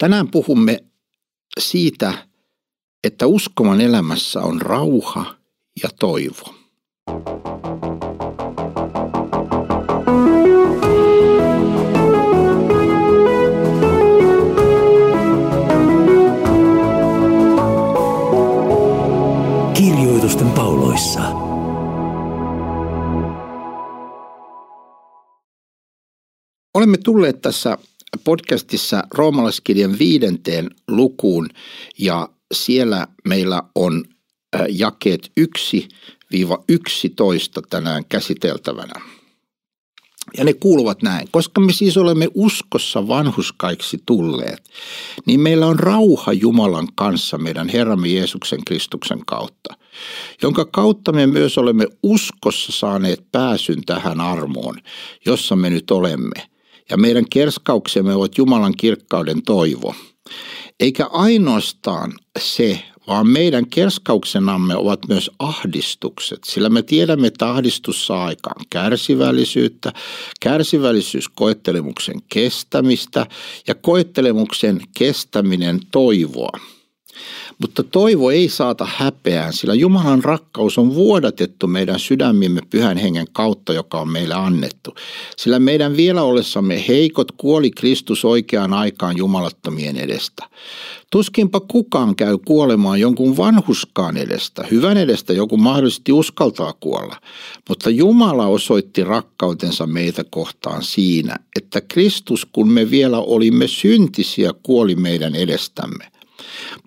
Tänään puhumme siitä, että uskoman elämässä on rauha ja toivo. Kirjoitusten pauloissa. Olemme tulleet tässä podcastissa roomalaiskirjan viidenteen lukuun ja siellä meillä on äh, jakeet 1-11 tänään käsiteltävänä. Ja ne kuuluvat näin. Koska me siis olemme uskossa vanhuskaiksi tulleet, niin meillä on rauha Jumalan kanssa meidän Herramme Jeesuksen Kristuksen kautta, jonka kautta me myös olemme uskossa saaneet pääsyn tähän armoon, jossa me nyt olemme. Ja meidän kerskauksemme ovat Jumalan kirkkauden toivo. Eikä ainoastaan se, vaan meidän kerskauksenamme ovat myös ahdistukset, sillä me tiedämme, että ahdistus saa aikaan kärsivällisyyttä, kärsivällisyys koettelemuksen kestämistä ja koettelemuksen kestäminen toivoa. Mutta toivo ei saata häpeään, sillä Jumalan rakkaus on vuodatettu meidän sydämimme pyhän hengen kautta, joka on meille annettu. Sillä meidän vielä ollessamme heikot kuoli Kristus oikeaan aikaan jumalattomien edestä. Tuskinpa kukaan käy kuolemaan jonkun vanhuskaan edestä, hyvän edestä joku mahdollisesti uskaltaa kuolla. Mutta Jumala osoitti rakkautensa meitä kohtaan siinä, että Kristus, kun me vielä olimme syntisiä, kuoli meidän edestämme.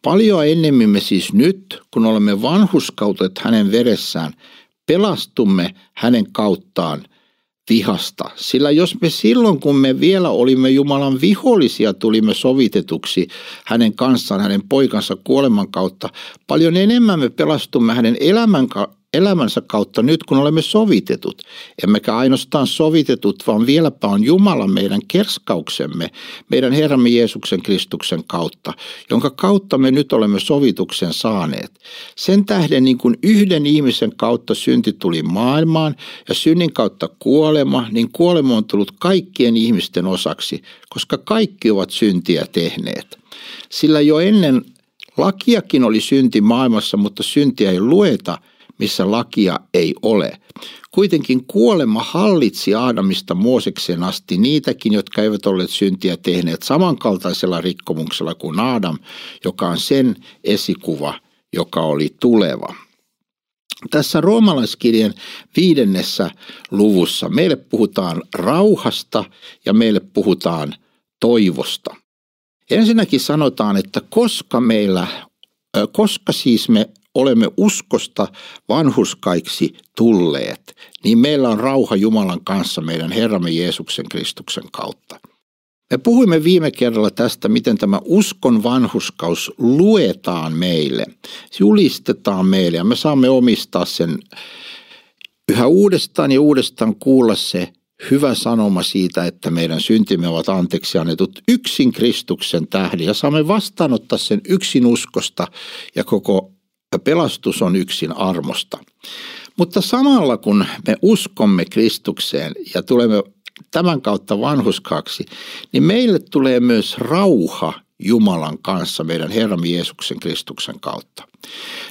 Paljon ennemmin me siis nyt, kun olemme vanhuskautet hänen veressään, pelastumme hänen kauttaan vihasta. Sillä jos me silloin, kun me vielä olimme Jumalan vihollisia, tulimme sovitetuksi hänen kanssaan, hänen poikansa kuoleman kautta, paljon enemmän me pelastumme hänen elämän elämänsä kautta nyt, kun olemme sovitetut. Emmekä ainoastaan sovitetut, vaan vieläpä on Jumala meidän kerskauksemme, meidän Herramme Jeesuksen Kristuksen kautta, jonka kautta me nyt olemme sovituksen saaneet. Sen tähden niin kuin yhden ihmisen kautta synti tuli maailmaan ja synnin kautta kuolema, niin kuolema on tullut kaikkien ihmisten osaksi, koska kaikki ovat syntiä tehneet. Sillä jo ennen lakiakin oli synti maailmassa, mutta syntiä ei lueta – missä lakia ei ole. Kuitenkin kuolema hallitsi Aadamista Mooseksen asti niitäkin, jotka eivät olleet syntiä tehneet samankaltaisella rikkomuksella kuin Aadam, joka on sen esikuva, joka oli tuleva. Tässä roomalaiskirjan viidennessä luvussa meille puhutaan rauhasta ja meille puhutaan toivosta. Ensinnäkin sanotaan, että koska meillä, koska siis me olemme uskosta vanhuskaiksi tulleet, niin meillä on rauha Jumalan kanssa meidän Herramme Jeesuksen Kristuksen kautta. Me puhuimme viime kerralla tästä, miten tämä uskon vanhuskaus luetaan meille, julistetaan meille ja me saamme omistaa sen yhä uudestaan ja uudestaan kuulla se hyvä sanoma siitä, että meidän syntimme ovat anteeksi annetut yksin Kristuksen tähden ja saamme vastaanottaa sen yksin uskosta ja koko pelastus on yksin armosta. Mutta samalla kun me uskomme Kristukseen ja tulemme tämän kautta vanhuskaksi, niin meille tulee myös rauha Jumalan kanssa meidän Herramme Jeesuksen Kristuksen kautta.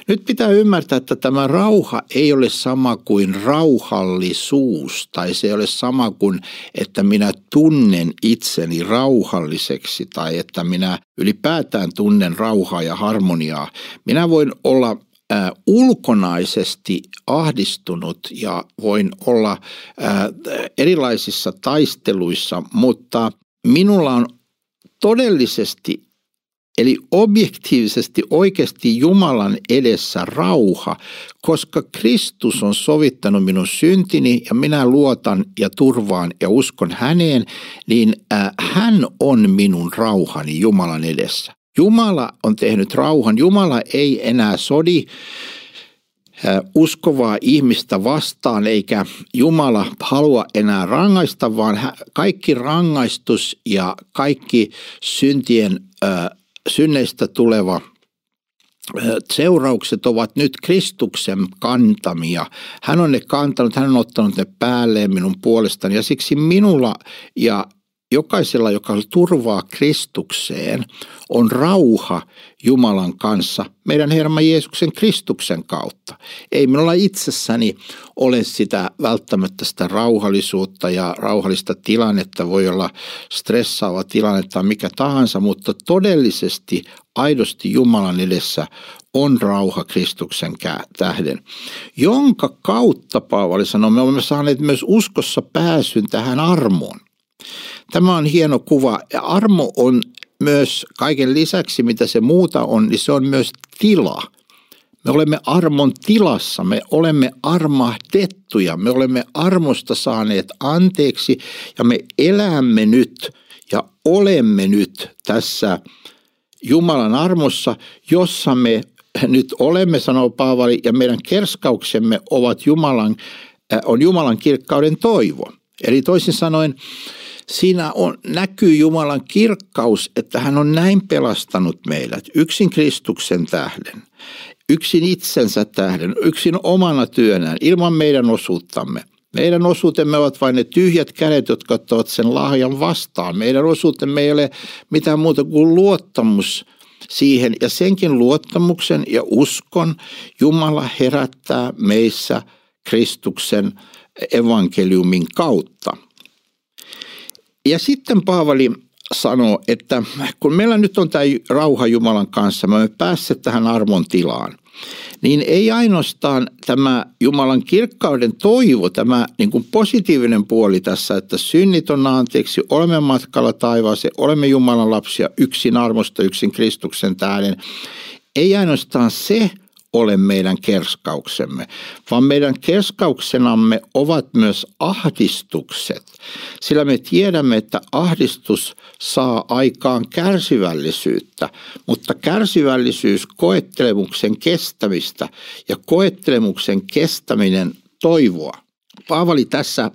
Nyt pitää ymmärtää, että tämä rauha ei ole sama kuin rauhallisuus tai se ei ole sama kuin, että minä tunnen itseni rauhalliseksi tai että minä ylipäätään tunnen rauhaa ja harmoniaa. Minä voin olla äh, ulkonaisesti ahdistunut ja voin olla äh, erilaisissa taisteluissa, mutta minulla on todellisesti Eli objektiivisesti oikeasti Jumalan edessä rauha, koska Kristus on sovittanut minun syntini ja minä luotan ja turvaan ja uskon häneen, niin äh, hän on minun rauhani Jumalan edessä. Jumala on tehnyt rauhan. Jumala ei enää sodi äh, uskovaa ihmistä vastaan, eikä Jumala halua enää rangaista, vaan kaikki rangaistus ja kaikki syntien äh, synneistä tuleva seuraukset ovat nyt Kristuksen kantamia. Hän on ne kantanut, hän on ottanut ne päälleen minun puolestani ja siksi minulla ja jokaisella, joka turvaa Kristukseen, on rauha Jumalan kanssa meidän Herra Jeesuksen Kristuksen kautta. Ei minulla itsessäni ole sitä välttämättä sitä rauhallisuutta ja rauhallista tilannetta, voi olla stressaava tilanne tai mikä tahansa, mutta todellisesti, aidosti Jumalan edessä on rauha Kristuksen tähden, jonka kautta Paavali sanoo, me olemme saaneet myös uskossa pääsyn tähän armoon. Tämä on hieno kuva. Ja armo on myös kaiken lisäksi, mitä se muuta on, niin se on myös tila. Me olemme armon tilassa, me olemme armahdettuja, me olemme armosta saaneet anteeksi ja me elämme nyt ja olemme nyt tässä Jumalan armossa, jossa me nyt olemme, sanoo Paavali, ja meidän kerskauksemme ovat Jumalan, äh, on Jumalan kirkkauden toivo. Eli toisin sanoen, siinä on, näkyy Jumalan kirkkaus, että hän on näin pelastanut meidät yksin Kristuksen tähden, yksin itsensä tähden, yksin omana työnään, ilman meidän osuuttamme. Meidän osuutemme ovat vain ne tyhjät kädet, jotka ottavat sen lahjan vastaan. Meidän osuutemme ei ole mitään muuta kuin luottamus siihen ja senkin luottamuksen ja uskon Jumala herättää meissä Kristuksen evankeliumin kautta. Ja sitten Paavali sanoo, että kun meillä nyt on tämä rauha Jumalan kanssa, me päässeet tähän armon tilaan, niin ei ainoastaan tämä Jumalan kirkkauden toivo, tämä niin kuin positiivinen puoli tässä, että synnit on anteeksi, olemme matkalla taivaaseen, olemme Jumalan lapsia yksin armosta, yksin Kristuksen tähden. Ei ainoastaan se, ole meidän kerskauksemme, vaan meidän kerskauksenamme ovat myös ahdistukset. Sillä me tiedämme, että ahdistus saa aikaan kärsivällisyyttä, mutta kärsivällisyys koettelemuksen kestämistä ja koettelemuksen kestäminen toivoa. Paavali tässä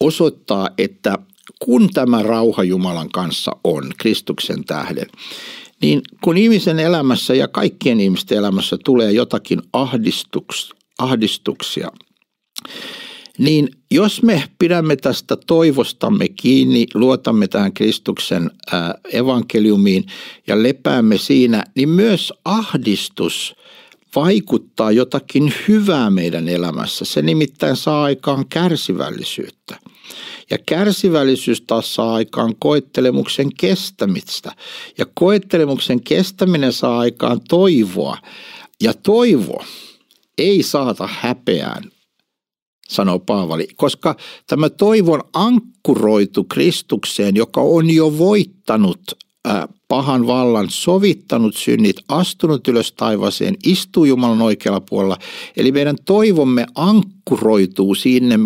osoittaa, että kun tämä rauha Jumalan kanssa on Kristuksen tähden, niin kun ihmisen elämässä ja kaikkien ihmisten elämässä tulee jotakin ahdistuks, ahdistuksia, niin jos me pidämme tästä toivostamme kiinni, luotamme tähän Kristuksen evankeliumiin ja lepäämme siinä, niin myös ahdistus vaikuttaa jotakin hyvää meidän elämässä. Se nimittäin saa aikaan kärsivällisyyttä. Ja kärsivällisyys taas saa aikaan koettelemuksen kestämistä. Ja koettelemuksen kestäminen saa aikaan toivoa. Ja toivo ei saata häpeään, sanoo Paavali, koska tämä toivon ankkuroitu Kristukseen, joka on jo voittanut pahan vallan, sovittanut synnit, astunut ylös taivaaseen, istuu Jumalan oikealla puolella. Eli meidän toivomme ankkuroituu sinne,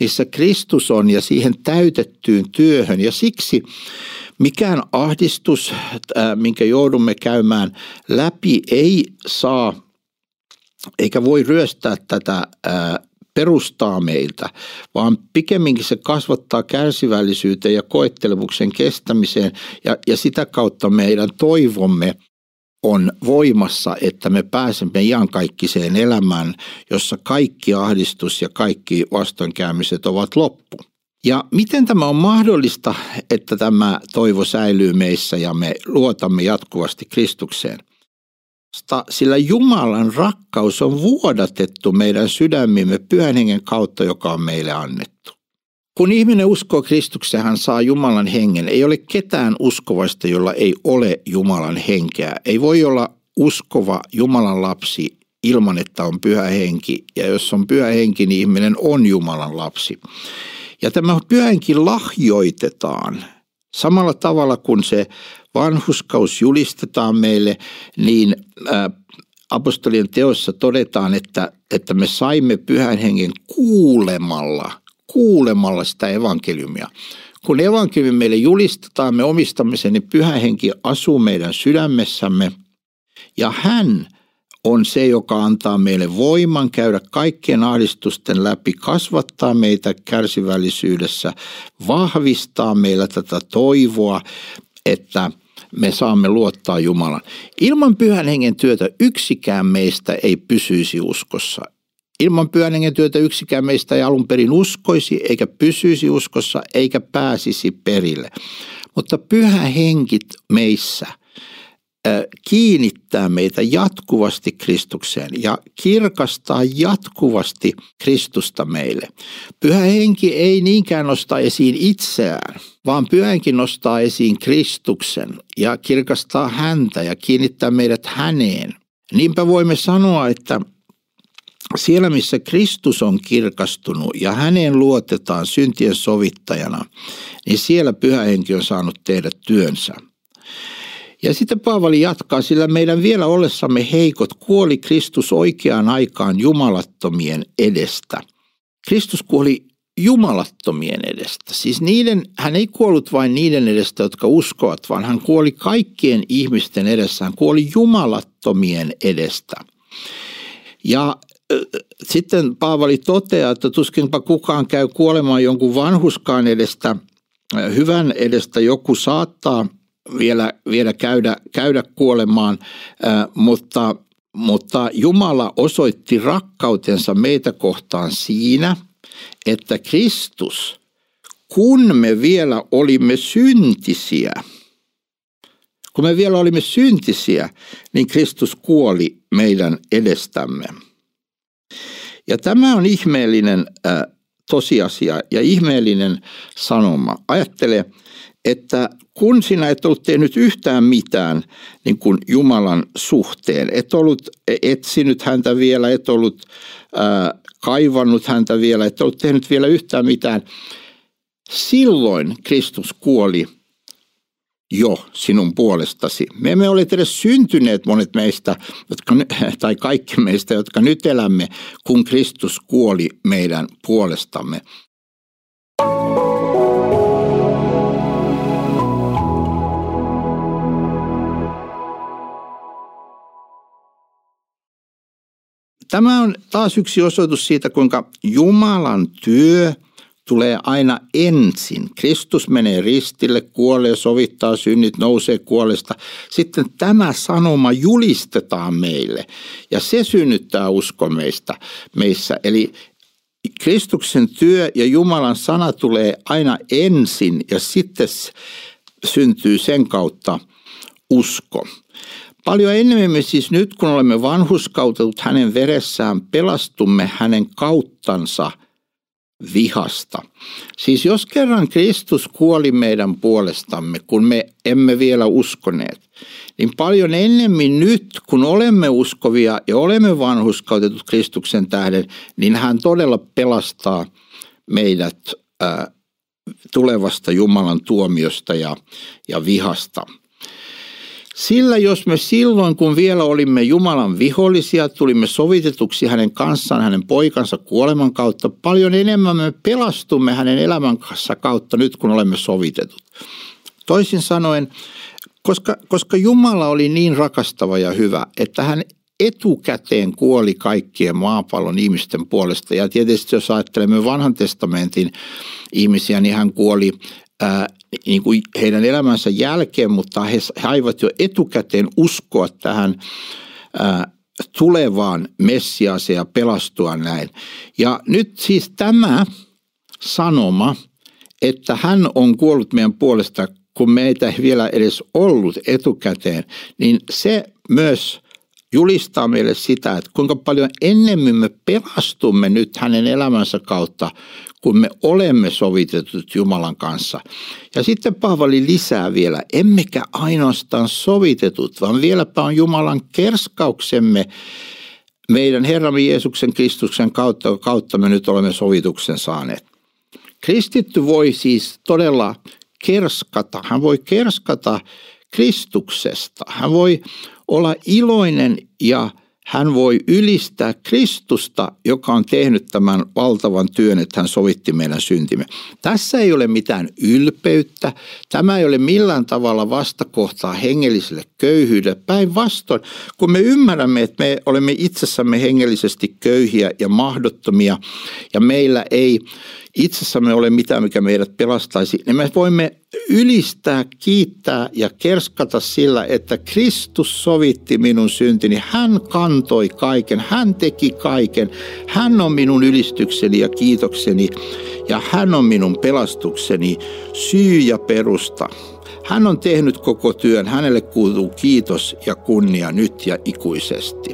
missä Kristus on ja siihen täytettyyn työhön. Ja siksi mikään ahdistus, minkä joudumme käymään läpi, ei saa eikä voi ryöstää tätä perustaa meiltä, vaan pikemminkin se kasvattaa kärsivällisyyteen ja koettelemuksen kestämiseen ja, ja sitä kautta meidän toivomme on voimassa, että me pääsemme iankaikkiseen elämään, jossa kaikki ahdistus ja kaikki vastoinkäymiset ovat loppu. Ja miten tämä on mahdollista, että tämä toivo säilyy meissä ja me luotamme jatkuvasti Kristukseen? Sillä Jumalan rakkaus on vuodatettu meidän sydämimme pyhän hengen kautta, joka on meille annettu. Kun ihminen uskoo Kristukseen, hän saa Jumalan hengen. Ei ole ketään uskovaista, jolla ei ole Jumalan henkeä. Ei voi olla uskova Jumalan lapsi ilman, että on pyhä henki. Ja jos on pyhä henki, niin ihminen on Jumalan lapsi. Ja tämä pyhä henki lahjoitetaan samalla tavalla kuin se vanhuskaus julistetaan meille, niin apostolien teossa todetaan, että, että me saimme pyhän hengen kuulemalla, kuulemalla sitä evankeliumia. Kun evankeliumi meille julistetaan, me omistamme sen, niin pyhä henki asuu meidän sydämessämme ja hän on se, joka antaa meille voiman käydä kaikkien ahdistusten läpi, kasvattaa meitä kärsivällisyydessä, vahvistaa meillä tätä toivoa, että – me saamme luottaa Jumalan. Ilman pyhän hengen työtä yksikään meistä ei pysyisi uskossa. Ilman pyhän hengen työtä yksikään meistä ei alun perin uskoisi, eikä pysyisi uskossa, eikä pääsisi perille. Mutta pyhä henki meissä – kiinnittää meitä jatkuvasti Kristukseen ja kirkastaa jatkuvasti Kristusta meille. Pyhä henki ei niinkään nosta esiin itseään, vaan pyhä henki nostaa esiin Kristuksen ja kirkastaa häntä ja kiinnittää meidät häneen. Niinpä voimme sanoa, että siellä missä Kristus on kirkastunut ja häneen luotetaan syntien sovittajana, niin siellä pyhä henki on saanut tehdä työnsä. Ja sitten Paavali jatkaa, sillä meidän vielä ollessamme heikot kuoli Kristus oikeaan aikaan jumalattomien edestä. Kristus kuoli jumalattomien edestä. Siis niiden, hän ei kuollut vain niiden edestä, jotka uskovat, vaan hän kuoli kaikkien ihmisten edessä. Hän kuoli jumalattomien edestä. Ja sitten Paavali toteaa, että tuskinpa kukaan käy kuolemaan jonkun vanhuskaan edestä, hyvän edestä joku saattaa vielä, vielä käydä, käydä kuolemaan, mutta, mutta Jumala osoitti rakkautensa meitä kohtaan siinä, että Kristus, kun me vielä olimme syntisiä, kun me vielä olimme syntisiä, niin Kristus kuoli meidän edestämme. Ja tämä on ihmeellinen äh, tosiasia ja ihmeellinen sanoma. Ajattele, että kun sinä et ollut tehnyt yhtään mitään niin kuin Jumalan suhteen, et ollut etsinyt häntä vielä, et ollut ää, kaivannut häntä vielä, et ollut tehnyt vielä yhtään mitään, silloin Kristus kuoli jo sinun puolestasi. Me emme ole edes syntyneet monet meistä, jotka, tai kaikki meistä, jotka nyt elämme, kun Kristus kuoli meidän puolestamme. Tämä on taas yksi osoitus siitä, kuinka Jumalan työ tulee aina ensin. Kristus menee ristille, kuolee, sovittaa synnit, nousee kuolesta. Sitten tämä sanoma julistetaan meille ja se synnyttää usko meistä, meissä. Eli Kristuksen työ ja Jumalan sana tulee aina ensin ja sitten syntyy sen kautta usko. Paljon enemmän siis nyt, kun olemme vanhuskautetut hänen veressään, pelastumme hänen kauttansa vihasta. Siis jos kerran Kristus kuoli meidän puolestamme, kun me emme vielä uskoneet, niin paljon enemmän nyt, kun olemme uskovia ja olemme vanhuskautetut Kristuksen tähden, niin hän todella pelastaa meidät ää, tulevasta Jumalan tuomiosta ja, ja vihasta. Sillä jos me silloin, kun vielä olimme Jumalan vihollisia, tulimme sovitetuksi hänen kanssaan, hänen poikansa kuoleman kautta, paljon enemmän me pelastumme hänen elämän kanssa kautta nyt, kun olemme sovitetut. Toisin sanoen, koska, koska Jumala oli niin rakastava ja hyvä, että hän etukäteen kuoli kaikkien maapallon ihmisten puolesta. Ja tietysti jos ajattelemme vanhan testamentin ihmisiä, niin hän kuoli niin kuin heidän elämänsä jälkeen, mutta he saivat jo etukäteen uskoa tähän ää, tulevaan Messiaaseen ja pelastua näin. Ja nyt siis tämä sanoma, että hän on kuollut meidän puolesta, kun meitä ei vielä edes ollut etukäteen, niin se myös julistaa meille sitä, että kuinka paljon ennemmin me pelastumme nyt hänen elämänsä kautta, kun me olemme sovitetut Jumalan kanssa. Ja sitten Paavali lisää vielä, emmekä ainoastaan sovitetut, vaan vieläpä on Jumalan kerskauksemme meidän Herramme Jeesuksen Kristuksen kautta, kautta me nyt olemme sovituksen saaneet. Kristitty voi siis todella kerskata, hän voi kerskata Kristuksesta, hän voi olla iloinen ja hän voi ylistää Kristusta, joka on tehnyt tämän valtavan työn, että hän sovitti meidän syntimme. Tässä ei ole mitään ylpeyttä. Tämä ei ole millään tavalla vastakohtaa hengelliselle köyhyydelle. Päinvastoin, kun me ymmärrämme, että me olemme itsessämme hengellisesti köyhiä ja mahdottomia ja meillä ei itsessämme ole mitään, mikä meidät pelastaisi, niin me voimme ylistää, kiittää ja kerskata sillä, että Kristus sovitti minun syntini. Hän kantoi kaiken, hän teki kaiken. Hän on minun ylistykseni ja kiitokseni ja hän on minun pelastukseni, syy ja perusta. Hän on tehnyt koko työn, hänelle kuuluu kiitos ja kunnia nyt ja ikuisesti.